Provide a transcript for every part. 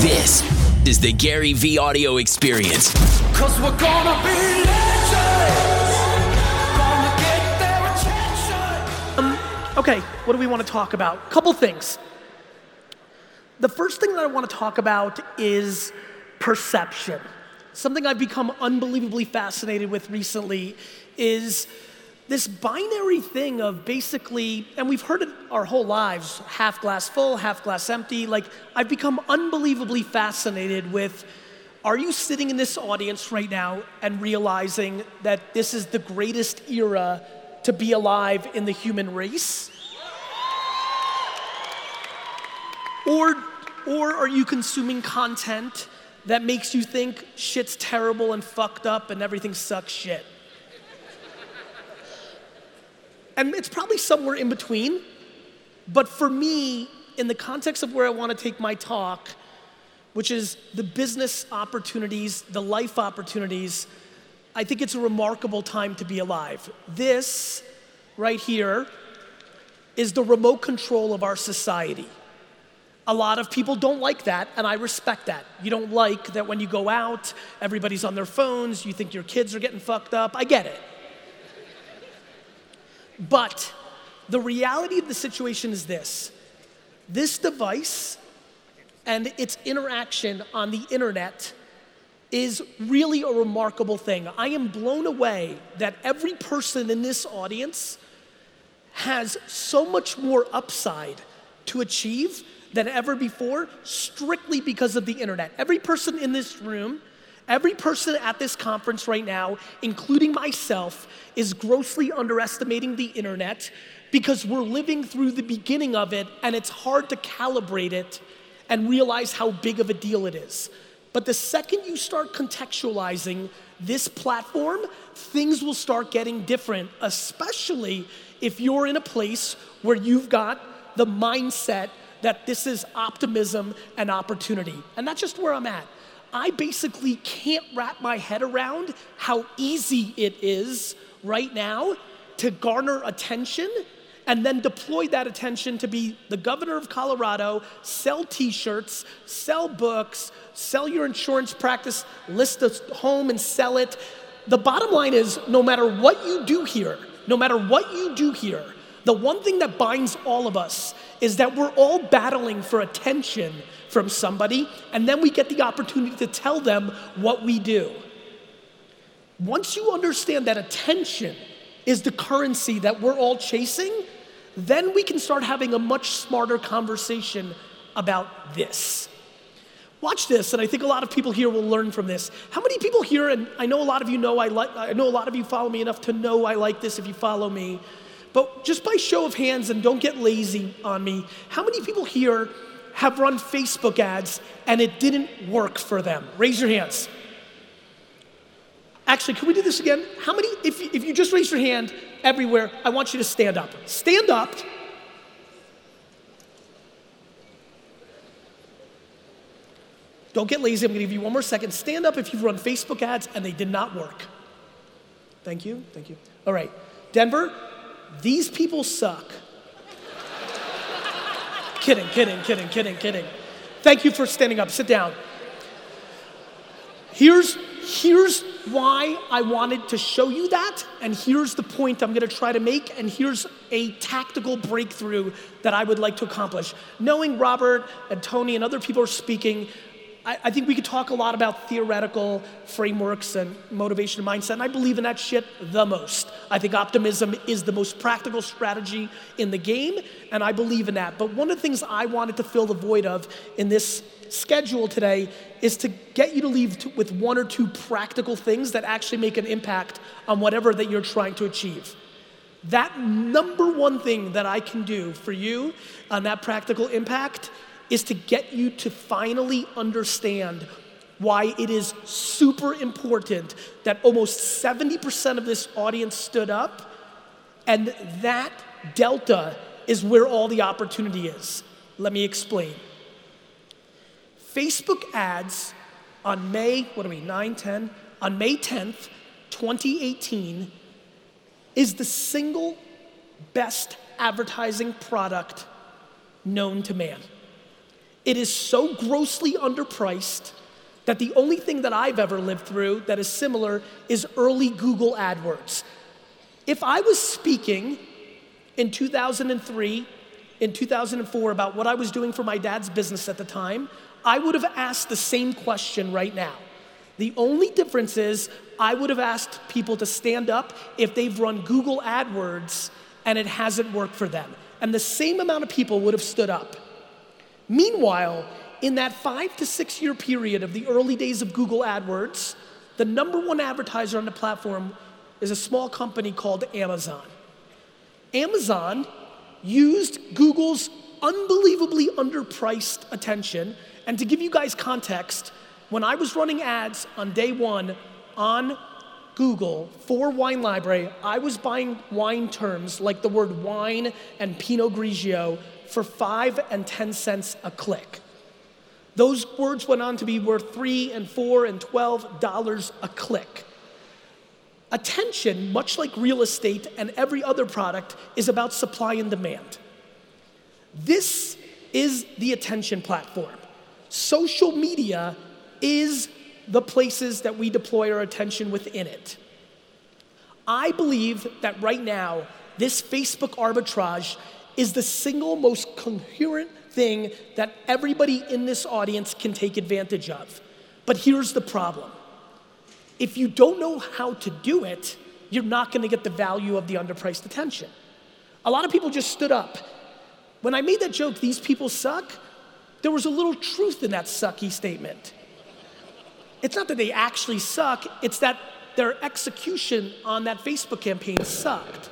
This is the GaryVee audio experience. Cause we're gonna be legends. Gonna get their attention. Okay, what do we want to talk about? Couple things. The first thing that I want to talk about is perception. Something I've become unbelievably fascinated with recently is this binary thing of basically, and we've heard it our whole lives half glass full, half glass empty. Like, I've become unbelievably fascinated with are you sitting in this audience right now and realizing that this is the greatest era to be alive in the human race? Or, or are you consuming content that makes you think shit's terrible and fucked up and everything sucks shit? And it's probably somewhere in between. But for me, in the context of where I want to take my talk, which is the business opportunities, the life opportunities, I think it's a remarkable time to be alive. This right here is the remote control of our society. A lot of people don't like that, and I respect that. You don't like that when you go out, everybody's on their phones, you think your kids are getting fucked up. I get it. But the reality of the situation is this this device and its interaction on the internet is really a remarkable thing. I am blown away that every person in this audience has so much more upside to achieve than ever before, strictly because of the internet. Every person in this room, every person at this conference right now, including myself, is grossly underestimating the internet because we're living through the beginning of it and it's hard to calibrate it and realize how big of a deal it is. But the second you start contextualizing this platform, things will start getting different, especially if you're in a place where you've got the mindset that this is optimism and opportunity. And that's just where I'm at. I basically can't wrap my head around how easy it is right now to garner attention and then deploy that attention to be the governor of Colorado, sell t shirts, sell books, sell your insurance practice, list a home and sell it. The bottom line is no matter what you do here, no matter what you do here, the one thing that binds all of us is that we're all battling for attention from somebody, and then we get the opportunity to tell them what we do. Once you understand that attention is the currency that we're all chasing, then we can start having a much smarter conversation about this. Watch this, and I think a lot of people here will learn from this. How many people here, and I know a lot of you know I like, I know a lot of you follow me enough to know I like this if you follow me, but just by show of hands, and don't get lazy on me, how many people here have run Facebook ads and it didn't work for them? Raise your hands. Actually, can we do this again? How many, if, if you just raise your hand everywhere, I want you to stand up. Stand up. Don't get lazy. I'm going to give you one more second. Stand up if you've run Facebook ads and they did not work. Thank you. Thank you. All right. Denver, these people suck. Kidding, kidding, kidding, kidding, kidding. Thank you for standing up. Sit down. Here's, here's why I wanted to show you that, and here's the point I'm gonna try to make, and here's a tactical breakthrough that I would like to accomplish. Knowing Robert and Tony and other people are speaking, I, I think we could talk a lot about theoretical frameworks and motivation and mindset, and I believe in that shit the most. I think optimism is the most practical strategy in the game, and I believe in that. But one of the things I wanted to fill the void of in this schedule today is to get you to leave to, with one or two practical things that actually make an impact on whatever that you're trying to achieve. That number one thing that I can do for you on that practical impact is to get you to finally understand why it is super important that almost 70% of this audience stood up, and that delta is where all the opportunity is. Let me explain. Facebook ads on May, what are we, 9, 10? On May 10th, 2018, is the single best advertising product known to man. It is so grossly underpriced that the only thing that I've ever lived through that is similar is early Google AdWords. If I was speaking in 2003, in 2004 about what I was doing for my dad's business at the time, I would have asked the same question right now. The only difference is I would have asked people to stand up if they've run Google AdWords and it hasn't worked for them. And the same amount of people would have stood up. Meanwhile, in that five to six year period of the early days of Google AdWords, the number one advertiser on the platform is a small company called Amazon. Amazon used Google's unbelievably underpriced attention. And to give you guys context, when I was running ads on day one on Google for Wine Library, I was buying wine terms like the word wine and Pinot Grigio for five and 10 cents a click. Those words went on to be worth three and four and twelve dollars a click. Attention, much like real estate and every other product, is about supply and demand. This is the attention platform. Social media is the places that we deploy our attention within it. I believe that right now, this Facebook arbitrage is the single most coherent thing that everybody in this audience can take advantage of. But here's the problem if you don't know how to do it, you're not gonna get the value of the underpriced attention. A lot of people just stood up. When I made that joke, these people suck, there was a little truth in that sucky statement. It's not that they actually suck, it's that their execution on that Facebook campaign sucked.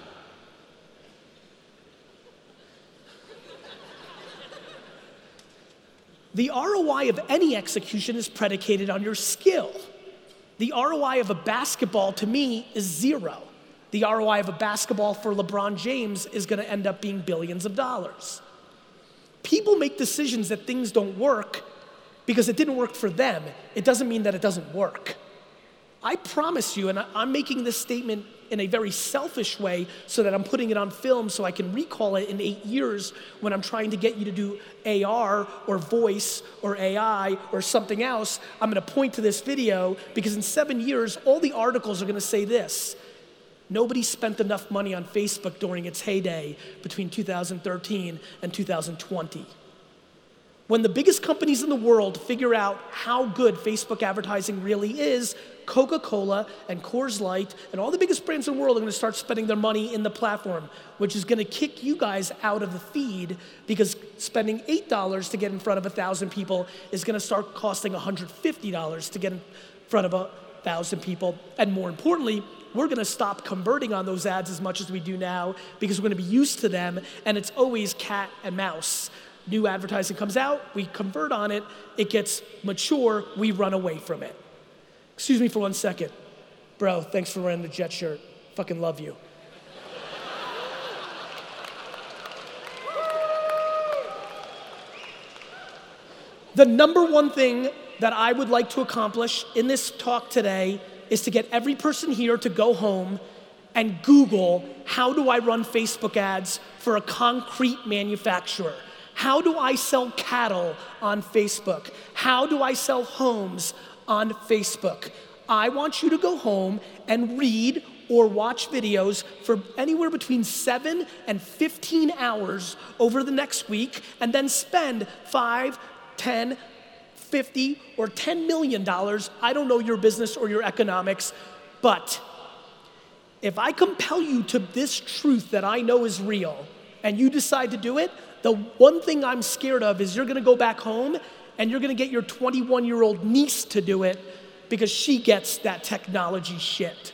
The ROI of any execution is predicated on your skill. The ROI of a basketball to me is zero. The ROI of a basketball for LeBron James is gonna end up being billions of dollars. People make decisions that things don't work because it didn't work for them. It doesn't mean that it doesn't work. I promise you, and I'm making this statement in a very selfish way so that I'm putting it on film so I can recall it in eight years when I'm trying to get you to do AR or voice or AI or something else. I'm gonna point to this video because in seven years, all the articles are gonna say this. Nobody spent enough money on Facebook during its heyday between 2013 and 2020. When the biggest companies in the world figure out how good Facebook advertising really is, Coca Cola and Coors Light and all the biggest brands in the world are gonna start spending their money in the platform, which is gonna kick you guys out of the feed because spending $8 to get in front of 1,000 people is gonna start costing $150 to get in front of 1,000 people. And more importantly, we're gonna stop converting on those ads as much as we do now because we're gonna be used to them and it's always cat and mouse new advertising comes out, we convert on it, it gets mature, we run away from it. Excuse me for one second. Bro, thanks for wearing the jet shirt. Fucking love you. the number one thing that I would like to accomplish in this talk today is to get every person here to go home and Google how do I run Facebook ads for a concrete manufacturer? How do I sell cattle on Facebook? How do I sell homes on Facebook? I want you to go home and read or watch videos for anywhere between 7 and 15 hours over the next week and then spend 5, 10, 50 or 10 million dollars. I don't know your business or your economics, but if I compel you to this truth that I know is real and you decide to do it, the one thing I'm scared of is you're gonna go back home and you're gonna get your 21 year old niece to do it because she gets that technology shit.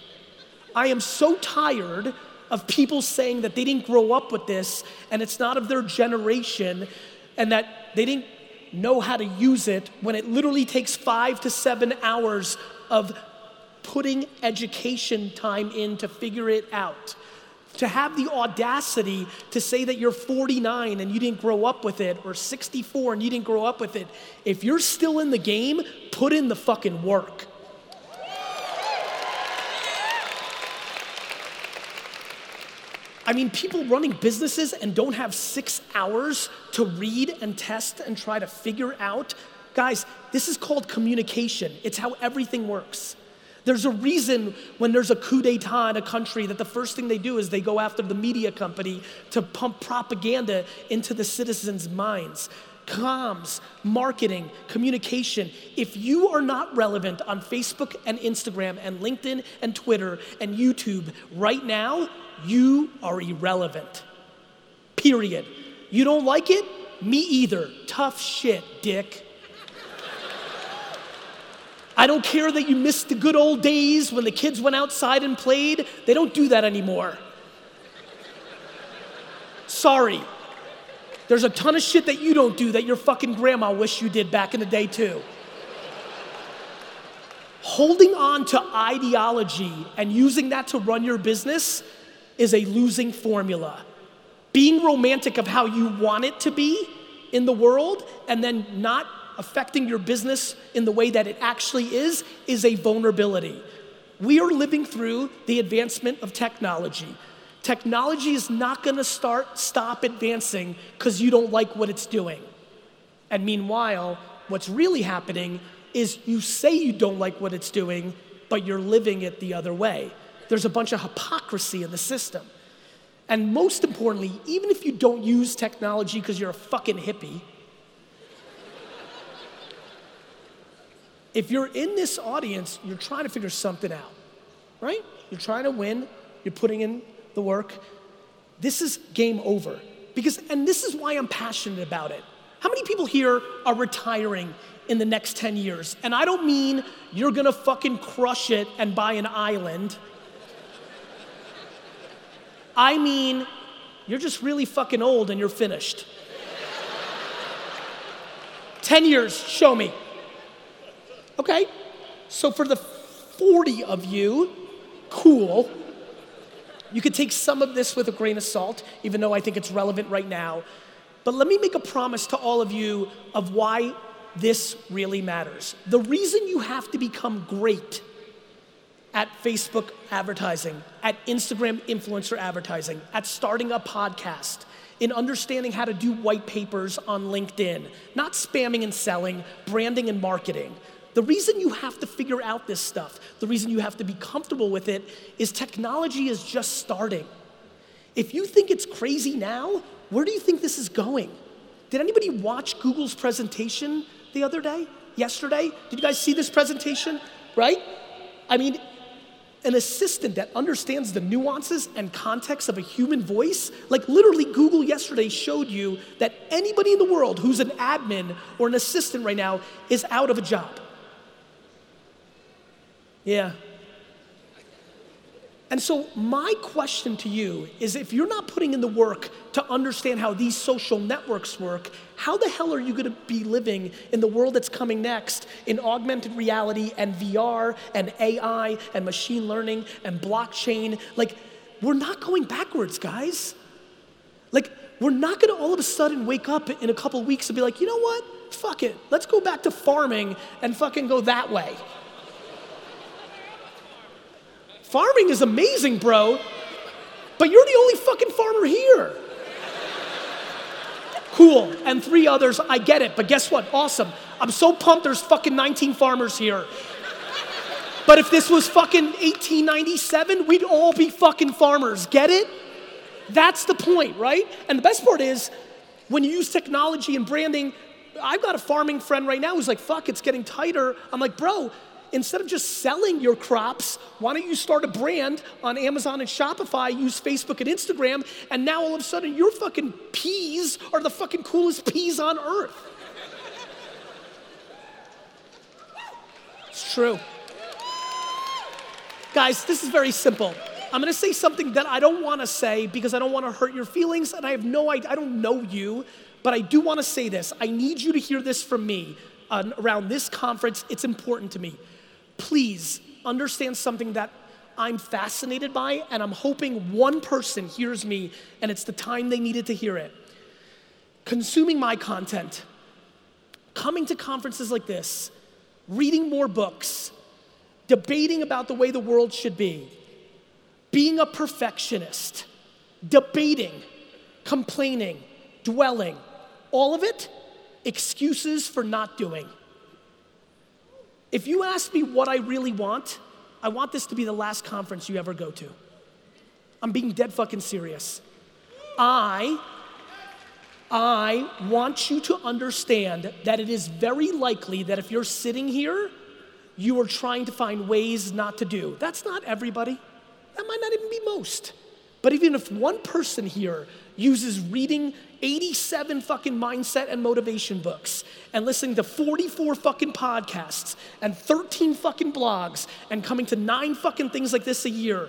I am so tired of people saying that they didn't grow up with this and it's not of their generation and that they didn't know how to use it when it literally takes five to seven hours of putting education time in to figure it out to have the audacity to say that you're 49 and you didn't grow up with it, or 64 and you didn't grow up with it, if you're still in the game, put in the fucking work. I mean, people running businesses and don't have six hours to read and test and try to figure out. Guys, this is called communication. It's how everything works. There's a reason when there's a coup d'etat in a country that the first thing they do is they go after the media company to pump propaganda into the citizens' minds. Comms, marketing, communication. If you are not relevant on Facebook and Instagram and LinkedIn and Twitter and YouTube right now, you are irrelevant. Period. You don't like it? Me either. Tough shit, dick. I don't care that you missed the good old days when the kids went outside and played. They don't do that anymore. Sorry. There's a ton of shit that you don't do that your fucking grandma wished you did back in the day, too. Holding on to ideology and using that to run your business is a losing formula. Being romantic of how you want it to be in the world and then not affecting your business in the way that it actually is, is a vulnerability. We are living through the advancement of technology. Technology is not gonna start, stop advancing because you don't like what it's doing. And meanwhile, what's really happening is you say you don't like what it's doing, but you're living it the other way. There's a bunch of hypocrisy in the system. And most importantly, even if you don't use technology because you're a fucking hippie, if you're in this audience, you're trying to figure something out, right? You're trying to win, you're putting in the work. This is game over. Because, and this is why I'm passionate about it. How many people here are retiring in the next 10 years? And I don't mean you're gonna fucking crush it and buy an island. I mean, you're just really fucking old and you're finished. 10 years, show me. Okay, so for the 40 of you, cool. You could take some of this with a grain of salt, even though I think it's relevant right now. But let me make a promise to all of you of why this really matters. The reason you have to become great at Facebook advertising, at Instagram influencer advertising, at starting a podcast, in understanding how to do white papers on LinkedIn, not spamming and selling, branding and marketing. The reason you have to figure out this stuff, the reason you have to be comfortable with it, is technology is just starting. If you think it's crazy now, where do you think this is going? Did anybody watch Google's presentation the other day? Yesterday? Did you guys see this presentation? Right? I mean, an assistant that understands the nuances and context of a human voice, like literally Google yesterday showed you that anybody in the world who's an admin or an assistant right now is out of a job. Yeah. And so, my question to you is if you're not putting in the work to understand how these social networks work, how the hell are you gonna be living in the world that's coming next in augmented reality and VR and AI and machine learning and blockchain? Like, we're not going backwards, guys. Like, we're not gonna all of a sudden wake up in a couple weeks and be like, you know what? Fuck it. Let's go back to farming and fucking go that way. Farming is amazing, bro, but you're the only fucking farmer here. Cool. And three others, I get it, but guess what? Awesome. I'm so pumped there's fucking 19 farmers here. But if this was fucking 1897, we'd all be fucking farmers. Get it? That's the point, right? And the best part is when you use technology and branding, I've got a farming friend right now who's like, fuck, it's getting tighter. I'm like, bro, instead of just selling your crops, why don't you start a brand on Amazon and Shopify, use Facebook and Instagram, and now all of a sudden your fucking peas are the fucking coolest peas on earth. It's true. Guys, this is very simple. I'm gonna say something that I don't wanna say because I don't wanna hurt your feelings, and I have no idea, I don't know you, but I do wanna say this. I need you to hear this from me uh, around this conference. It's important to me please understand something that I'm fascinated by, and I'm hoping one person hears me and it's the time they needed to hear it. Consuming my content, coming to conferences like this, reading more books, debating about the way the world should be, being a perfectionist, debating, complaining, dwelling, all of it excuses for not doing. If you ask me what I really want, I want this to be the last conference you ever go to. I'm being dead fucking serious. I I want you to understand that it is very likely that if you're sitting here, you are trying to find ways not to do. That's not everybody. That might not even be most. But even if one person here uses reading 87 fucking mindset and motivation books and listening to 44 fucking podcasts and 13 fucking blogs and coming to nine fucking things like this a year,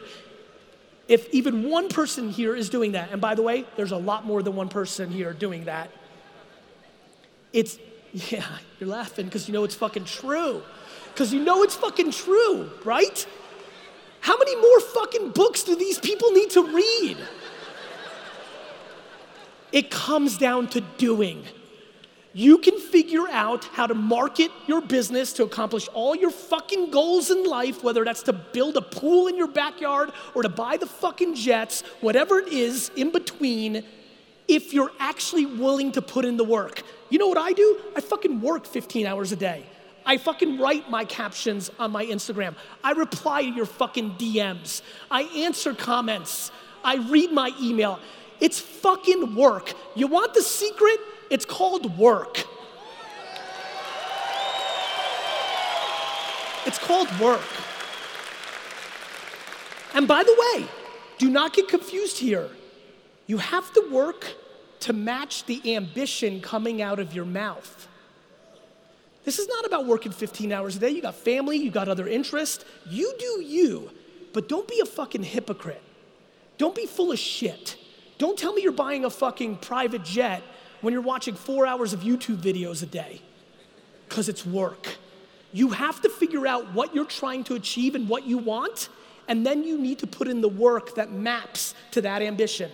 if even one person here is doing that, and by the way, there's a lot more than one person here doing that, it's, yeah, you're laughing because you know it's fucking true. Because you know it's fucking true, right? How many more fucking books do these people need to read? It comes down to doing. You can figure out how to market your business to accomplish all your fucking goals in life, whether that's to build a pool in your backyard or to buy the fucking jets, whatever it is in between, if you're actually willing to put in the work. You know what I do? I fucking work 15 hours a day. I fucking write my captions on my Instagram. I reply to your fucking DMs. I answer comments. I read my email. It's fucking work. You want the secret? It's called work. It's called work. And by the way, do not get confused here. You have to work to match the ambition coming out of your mouth. This is not about working 15 hours a day. You got family, you got other interests. You do you, but don't be a fucking hypocrite. Don't be full of shit. Don't tell me you're buying a fucking private jet when you're watching four hours of YouTube videos a day, because it's work. You have to figure out what you're trying to achieve and what you want, and then you need to put in the work that maps to that ambition.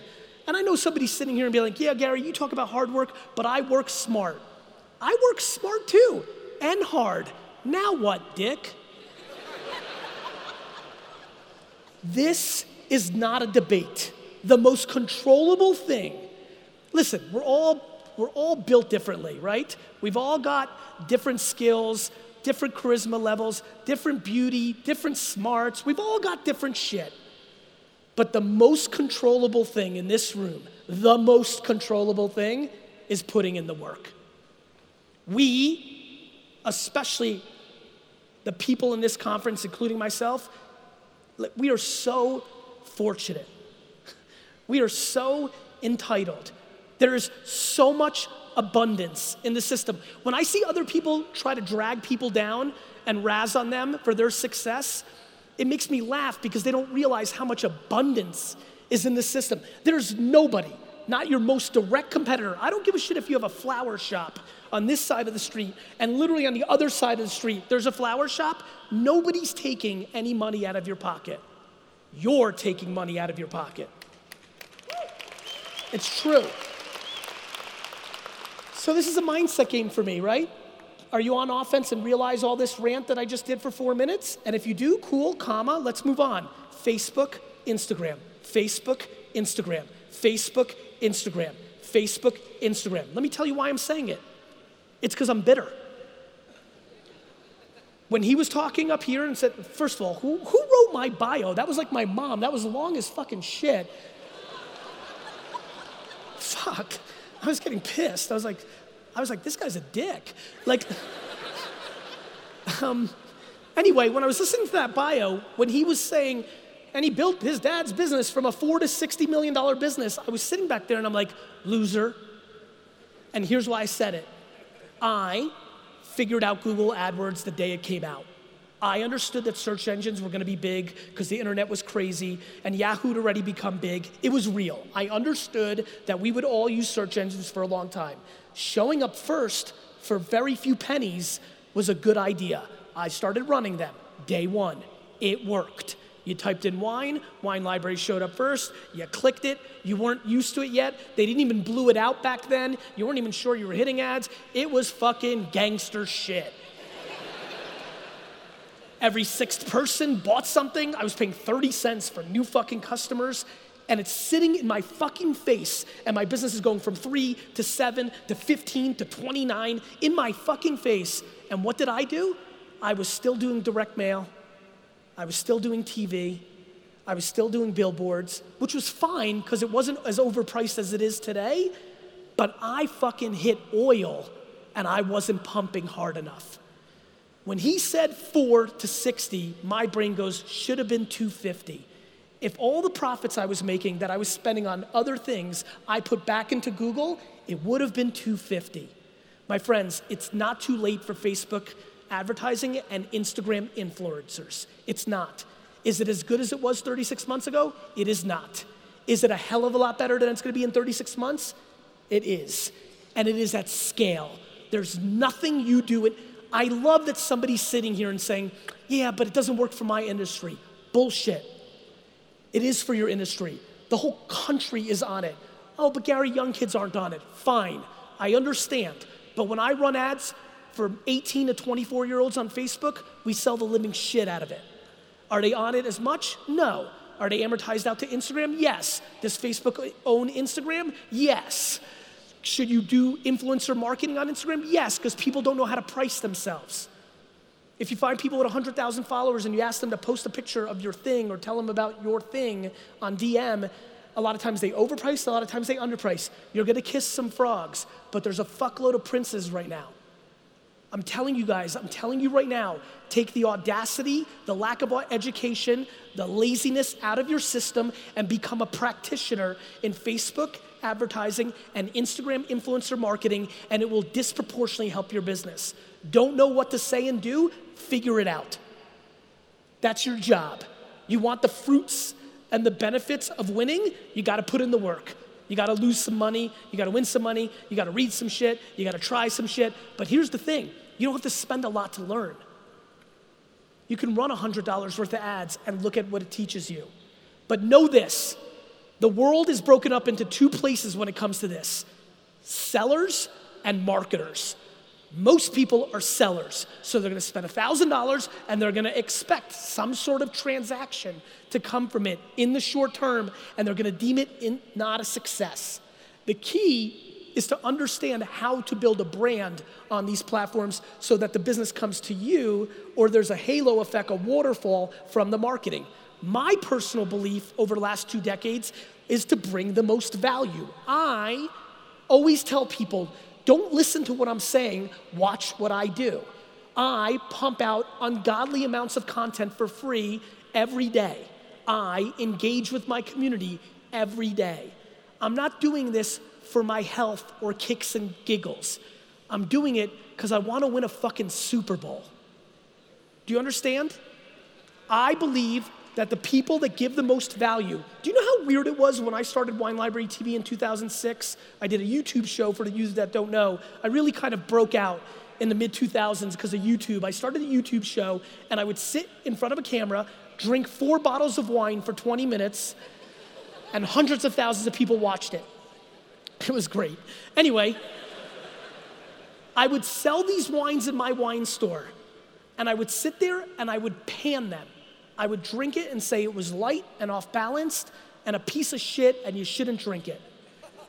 And I know somebody's sitting here and be like, yeah, Gary, you talk about hard work, but I work smart. I work smart too, and hard. Now what, dick? this is not a debate. The most controllable thing, listen, we're all we're all built differently, right? We've all got different skills, different charisma levels, different beauty, different smarts. We've all got different shit. But the most controllable thing in this room, the most controllable thing, is putting in the work. We, especially the people in this conference, including myself, we are so fortunate. We are so entitled there's so much abundance in the system. When I see other people try to drag people down and razz on them for their success, it makes me laugh because they don't realize how much abundance is in the system. There's nobody, not your most direct competitor. I don't give a shit if you have a flower shop on this side of the street and literally on the other side of the street, there's a flower shop. Nobody's taking any money out of your pocket. You're taking money out of your pocket. It's true. So this is a mindset game for me, right? Are you on offense and realize all this rant that I just did for four minutes? And if you do, cool, comma, let's move on. Facebook, Instagram, Facebook, Instagram, Facebook, Instagram, Facebook, Instagram. Let me tell you why I'm saying it. It's because I'm bitter. When he was talking up here and said, first of all, who, who wrote my bio? That was like my mom. That was long as fucking shit. Fuck. I was getting pissed. I was like, I was like, this guy's a dick. Like, um, anyway, when I was listening to that bio, when he was saying, and he built his dad's business from a four to sixty million dollar business, I was sitting back there and I'm like, loser. And here's why I said it. I figured out Google AdWords the day it came out. I understood that search engines were gonna be big because the internet was crazy and Yahoo had already become big. It was real. I understood that we would all use search engines for a long time. Showing up first for very few pennies was a good idea. I started running them day one. It worked. You typed in wine, wine library showed up first, you clicked it, you weren't used to it yet, they didn't even blew it out back then, you weren't even sure you were hitting ads. It was fucking gangster shit. Every sixth person bought something. I was paying 30 cents for new fucking customers. and it's sitting in my fucking face, and my business is going from three to seven to 15 to 29 in my fucking face. And what did I do? I was still doing direct mail, I was still doing TV, I was still doing billboards, which was fine because it wasn't as overpriced as it is today, but I fucking hit oil and I wasn't pumping hard enough. When he said four to 60, my brain goes, should have been 250. If all the profits I was making that I was spending on other things I put back into Google, it would have been 250. My friends, it's not too late for Facebook advertising and Instagram influencers. It's not. Is it as good as it was 36 months ago? It is not. Is it a hell of a lot better than it's gonna be in 36 months? It is. And it is at scale. There's nothing you do it. I love that somebody's sitting here and saying, yeah, but it doesn't work for my industry. Bullshit. It is for your industry. The whole country is on it. Oh, but Gary, young kids aren't on it. Fine, I understand. But when I run ads for 18 to 24 year olds on Facebook, we sell the living shit out of it. Are they on it as much? No. Are they amortized out to Instagram? Yes. Does Facebook own Instagram? Yes. Should you do influencer marketing on Instagram? Yes, because people don't know how to price themselves. If you find people with 100,000 followers and you ask them to post a picture of your thing or tell them about your thing on DM, a lot of times they overprice, a lot of times they underprice. You're gonna kiss some frogs, but there's a fuckload of princes right now. I'm telling you guys, I'm telling you right now, take the audacity, the lack of education, the laziness out of your system and become a practitioner in Facebook advertising and Instagram influencer marketing, and it will disproportionately help your business. Don't know what to say and do? Figure it out. That's your job. You want the fruits and the benefits of winning? You gotta put in the work. You gotta lose some money, you gotta win some money, you gotta read some shit, you gotta try some shit. But here's the thing you don't have to spend a lot to learn. You can run $100 worth of ads and look at what it teaches you. But know this the world is broken up into two places when it comes to this sellers and marketers. Most people are sellers, so they're gonna spend $1,000 and they're gonna expect some sort of transaction to come from it in the short term, and they're gonna deem it in, not a success. The key is to understand how to build a brand on these platforms so that the business comes to you or there's a halo effect, a waterfall from the marketing. My personal belief over the last two decades is to bring the most value. I always tell people don't listen to what I'm saying, watch what I do. I pump out ungodly amounts of content for free every day. I engage with my community every day. I'm not doing this for my health or kicks and giggles. I'm doing it because I want to win a fucking Super Bowl. Do you understand? I believe that the people that give the most value, do you know how weird it was when I started Wine Library TV in 2006? I did a YouTube show for the users that don't know. I really kind of broke out in the mid 2000s because of YouTube. I started a YouTube show and I would sit in front of a camera, drink four bottles of wine for 20 minutes, and hundreds of thousands of people watched it. It was great. Anyway, I would sell these wines in my wine store, and I would sit there and I would pan them. I would drink it and say it was light and off balanced and a piece of shit and you shouldn't drink it.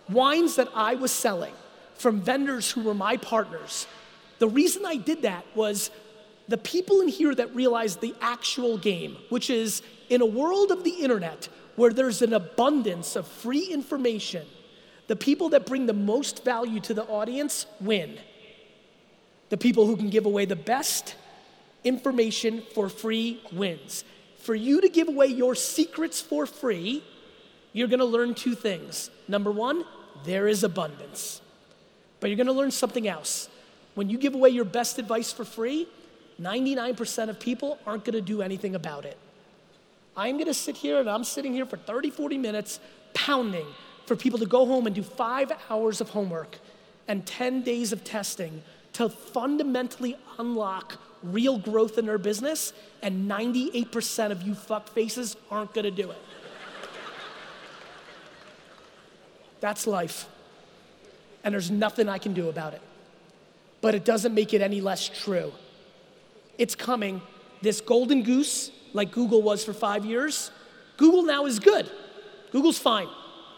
Wines that I was selling from vendors who were my partners. The reason I did that was the people in here that realized the actual game, which is in a world of the internet where there's an abundance of free information the people that bring the most value to the audience win. The people who can give away the best information for free wins. For you to give away your secrets for free, you're gonna learn two things. Number one, there is abundance. But you're gonna learn something else. When you give away your best advice for free, 99% of people aren't gonna do anything about it. I'm gonna sit here and I'm sitting here for 30, 40 minutes pounding for people to go home and do five hours of homework and 10 days of testing to fundamentally unlock real growth in their business, and 98% of you fuck faces aren't gonna do it. That's life. And there's nothing I can do about it. But it doesn't make it any less true. It's coming. This golden goose, like Google was for five years, Google now is good. Google's fine.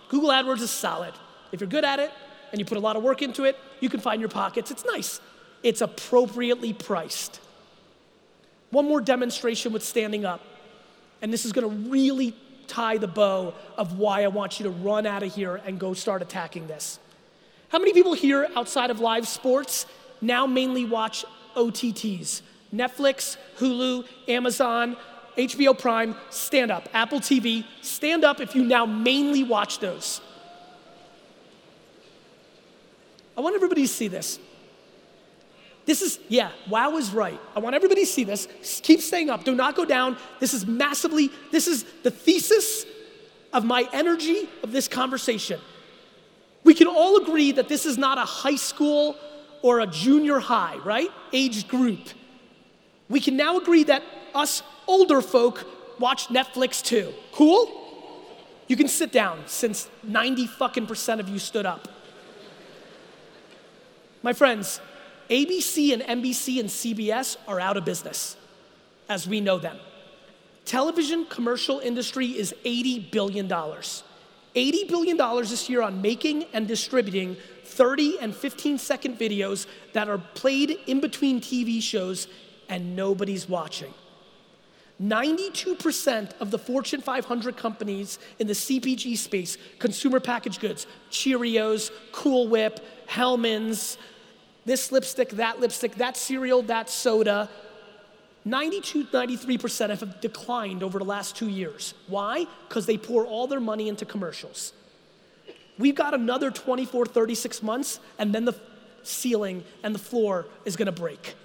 Google AdWords is solid. If you're good at it and you put a lot of work into it, you can find your pockets. It's nice. It's appropriately priced. One more demonstration with standing up. And this is gonna really tie the bow of why I want you to run out of here and go start attacking this. How many people here outside of live sports now mainly watch OTTs? Netflix, Hulu, Amazon, HBO Prime, stand up. Apple TV, stand up if you now mainly watch those. I want everybody to see this. This is, yeah, wow is right. I want everybody to see this. Keep staying up. Do not go down. This is massively, this is the thesis of my energy of this conversation. We can all agree that this is not a high school or a junior high, right? Age group. We can now agree that us older folk watch Netflix too. Cool? You can sit down since 90 fucking percent of you stood up. My friends, ABC and NBC and CBS are out of business as we know them. Television commercial industry is $80 billion. $80 billion this year on making and distributing 30 and 15 second videos that are played in between TV shows and nobody's watching. 92% of the Fortune 500 companies in the CPG space, consumer packaged goods, Cheerios, Cool Whip, Hellmann's, this lipstick, that lipstick, that cereal, that soda, 92, 93% have declined over the last two years. Why? Because they pour all their money into commercials. We've got another 24, 36 months, and then the ceiling and the floor is gonna break.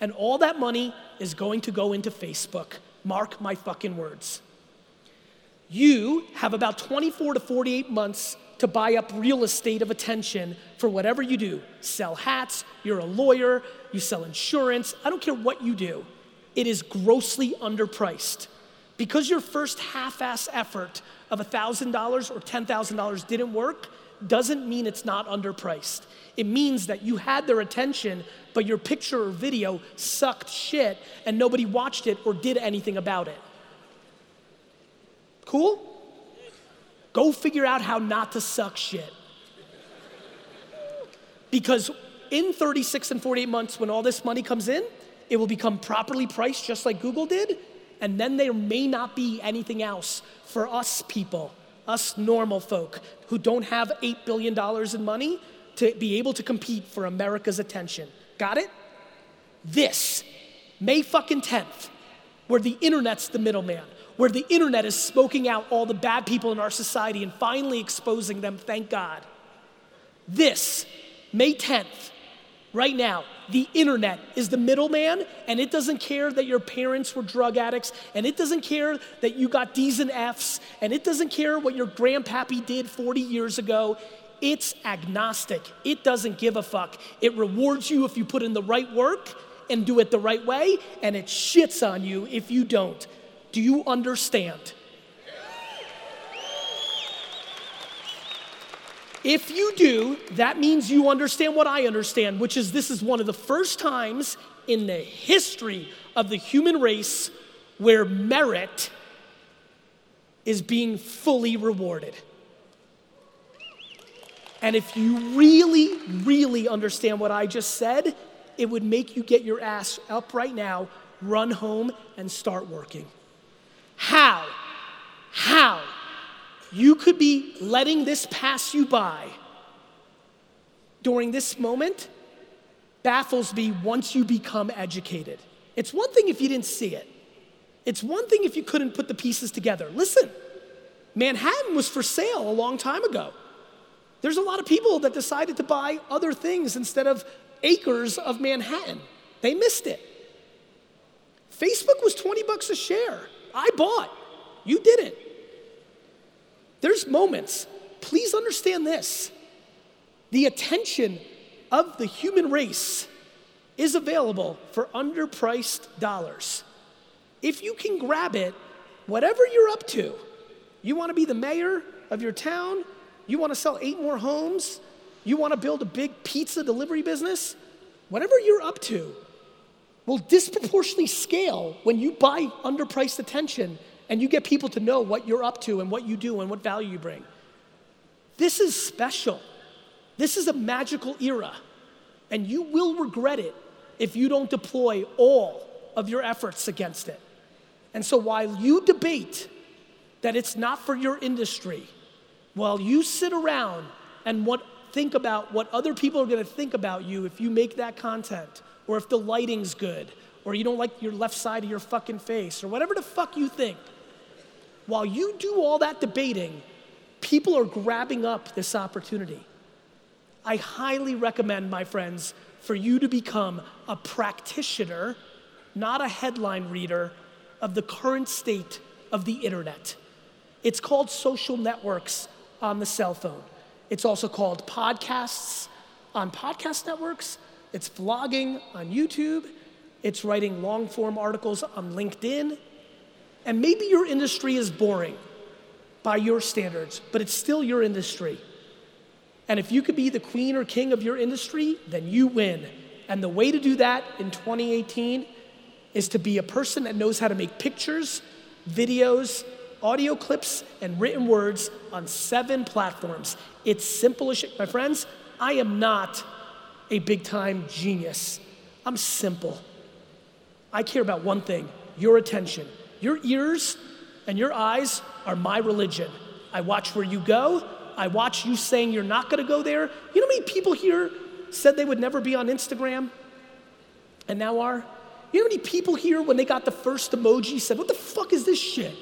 And all that money is going to go into Facebook. Mark my fucking words. You have about 24 to 48 months to buy up real estate of attention for whatever you do. Sell hats, you're a lawyer, you sell insurance, I don't care what you do. It is grossly underpriced. Because your first half ass effort of $1,000 or $10,000 didn't work, doesn't mean it's not underpriced. It means that you had their attention, but your picture or video sucked shit and nobody watched it or did anything about it. Cool? Go figure out how not to suck shit. Because in 36 and 48 months, when all this money comes in, it will become properly priced just like Google did, and then there may not be anything else for us people, us normal folk who don't have $8 billion in money to be able to compete for America's attention. Got it? This, May fucking 10th, where the internet's the middleman, where the internet is smoking out all the bad people in our society and finally exposing them, thank God. This, May 10th, right now, the internet is the middleman, and it doesn't care that your parents were drug addicts, and it doesn't care that you got D's and F's, and it doesn't care what your grandpappy did 40 years ago. It's agnostic. It doesn't give a fuck. It rewards you if you put in the right work and do it the right way, and it shits on you if you don't. Do you understand? If you do, that means you understand what I understand, which is this is one of the first times in the history of the human race where merit is being fully rewarded. And if you really, really understand what I just said, it would make you get your ass up right now, run home, and start working. How? How? You could be letting this pass you by during this moment baffles me once you become educated. It's one thing if you didn't see it, it's one thing if you couldn't put the pieces together. Listen, Manhattan was for sale a long time ago. There's a lot of people that decided to buy other things instead of acres of Manhattan. They missed it. Facebook was 20 bucks a share. I bought. You didn't. There's moments, please understand this. The attention of the human race is available for underpriced dollars. If you can grab it, whatever you're up to, you wanna be the mayor of your town, you wanna sell eight more homes, you wanna build a big pizza delivery business, whatever you're up to will disproportionately scale when you buy underpriced attention and you get people to know what you're up to and what you do and what value you bring. This is special. This is a magical era, and you will regret it if you don't deploy all of your efforts against it. And so while you debate that it's not for your industry, while you sit around and what, think about what other people are gonna think about you if you make that content, or if the lighting's good, or you don't like your left side of your fucking face, or whatever the fuck you think, while you do all that debating, people are grabbing up this opportunity. I highly recommend, my friends, for you to become a practitioner, not a headline reader, of the current state of the internet. It's called social networks on the cell phone. It's also called podcasts on podcast networks. It's vlogging on YouTube. It's writing long form articles on LinkedIn. And maybe your industry is boring by your standards, but it's still your industry. And if you could be the queen or king of your industry, then you win. And the way to do that in 2018 is to be a person that knows how to make pictures, videos, audio clips, and written words on seven platforms. It's simple as shit. My friends, I am not a big time genius. I'm simple. I care about one thing your attention. Your ears and your eyes are my religion. I watch where you go. I watch you saying you're not gonna go there. You know how many people here said they would never be on Instagram and now are? You know how many people here, when they got the first emoji, said, What the fuck is this shit?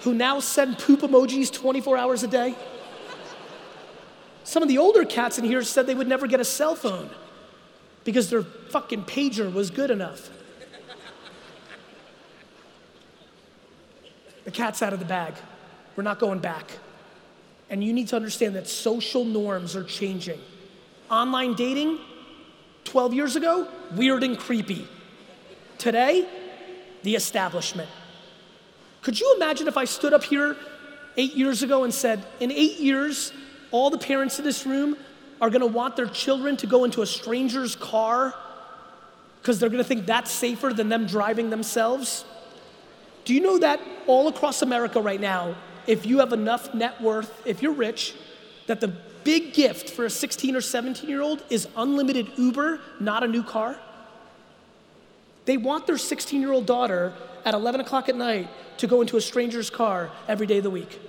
Who now send poop emojis 24 hours a day? Some of the older cats in here said they would never get a cell phone because their fucking pager was good enough. The cat's out of the bag. We're not going back. And you need to understand that social norms are changing. Online dating, 12 years ago, weird and creepy. Today, the establishment. Could you imagine if I stood up here eight years ago and said, in eight years, all the parents in this room are gonna want their children to go into a stranger's car because they're gonna think that's safer than them driving themselves? Do you know that all across America right now, if you have enough net worth, if you're rich, that the big gift for a 16 or 17 year old is unlimited Uber, not a new car? They want their 16 year old daughter at 11 o'clock at night to go into a stranger's car every day of the week.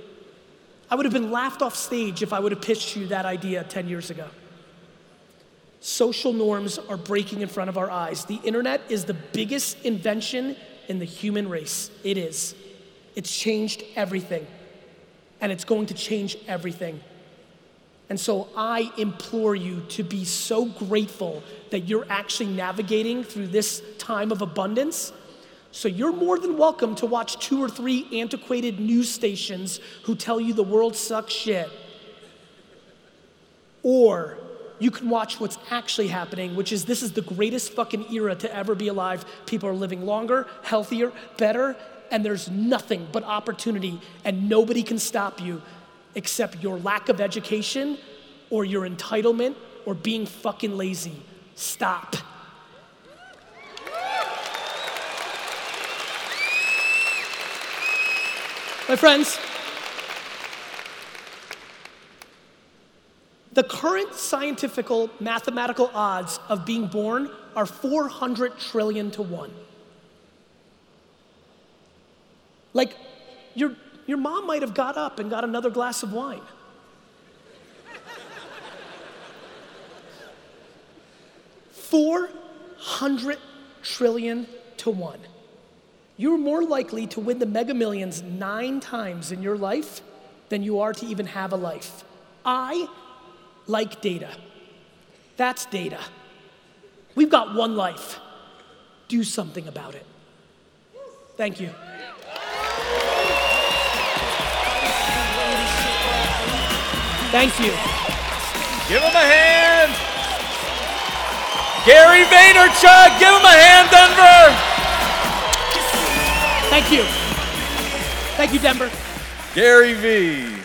I would have been laughed off stage if I would have pitched you that idea 10 years ago. Social norms are breaking in front of our eyes. The internet is the biggest invention in the human race. It is. It's changed everything, and it's going to change everything. And so I implore you to be so grateful that you're actually navigating through this time of abundance. So you're more than welcome to watch two or three antiquated news stations who tell you the world sucks shit. Or you can watch what's actually happening, which is this is the greatest fucking era to ever be alive. People are living longer, healthier, better, and there's nothing but opportunity, and nobody can stop you except your lack of education or your entitlement or being fucking lazy. Stop. My friends, The current scientific mathematical odds of being born are 400 trillion to one. Like, your, your mom might have got up and got another glass of wine. Four hundred trillion to one. You're more likely to win the mega millions nine times in your life than you are to even have a life. I like data. That's data. We've got one life. Do something about it. Thank you. Thank you. Give him a hand. Gary Vaynerchuk, give him a hand, Denver. Thank you. Thank you, Denver. GaryVee.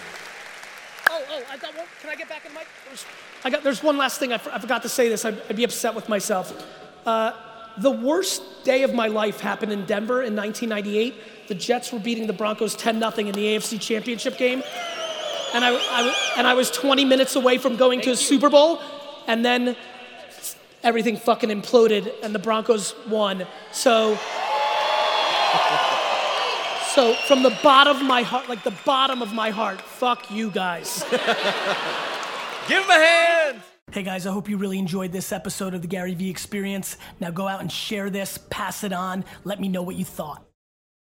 Oh, oh, I got one. Can I get back in the mic? There's, I got, there's one last thing. I, for- I forgot to say this. I'd, I'd be upset with myself. Uh, the worst day of my life happened in Denver in 1998. The Jets were beating the Broncos 10 0 in the AFC Championship game. And I, I, and I was 20 minutes away from going to a Super Bowl. And then everything fucking imploded and the Broncos won. So, so from the bottom of my heart, like the bottom of my heart, fuck you guys. Give him a hand. Hey guys, I hope you really enjoyed this episode of the GaryVee Experience. Now go out and share this, pass it on, let me know what you thought.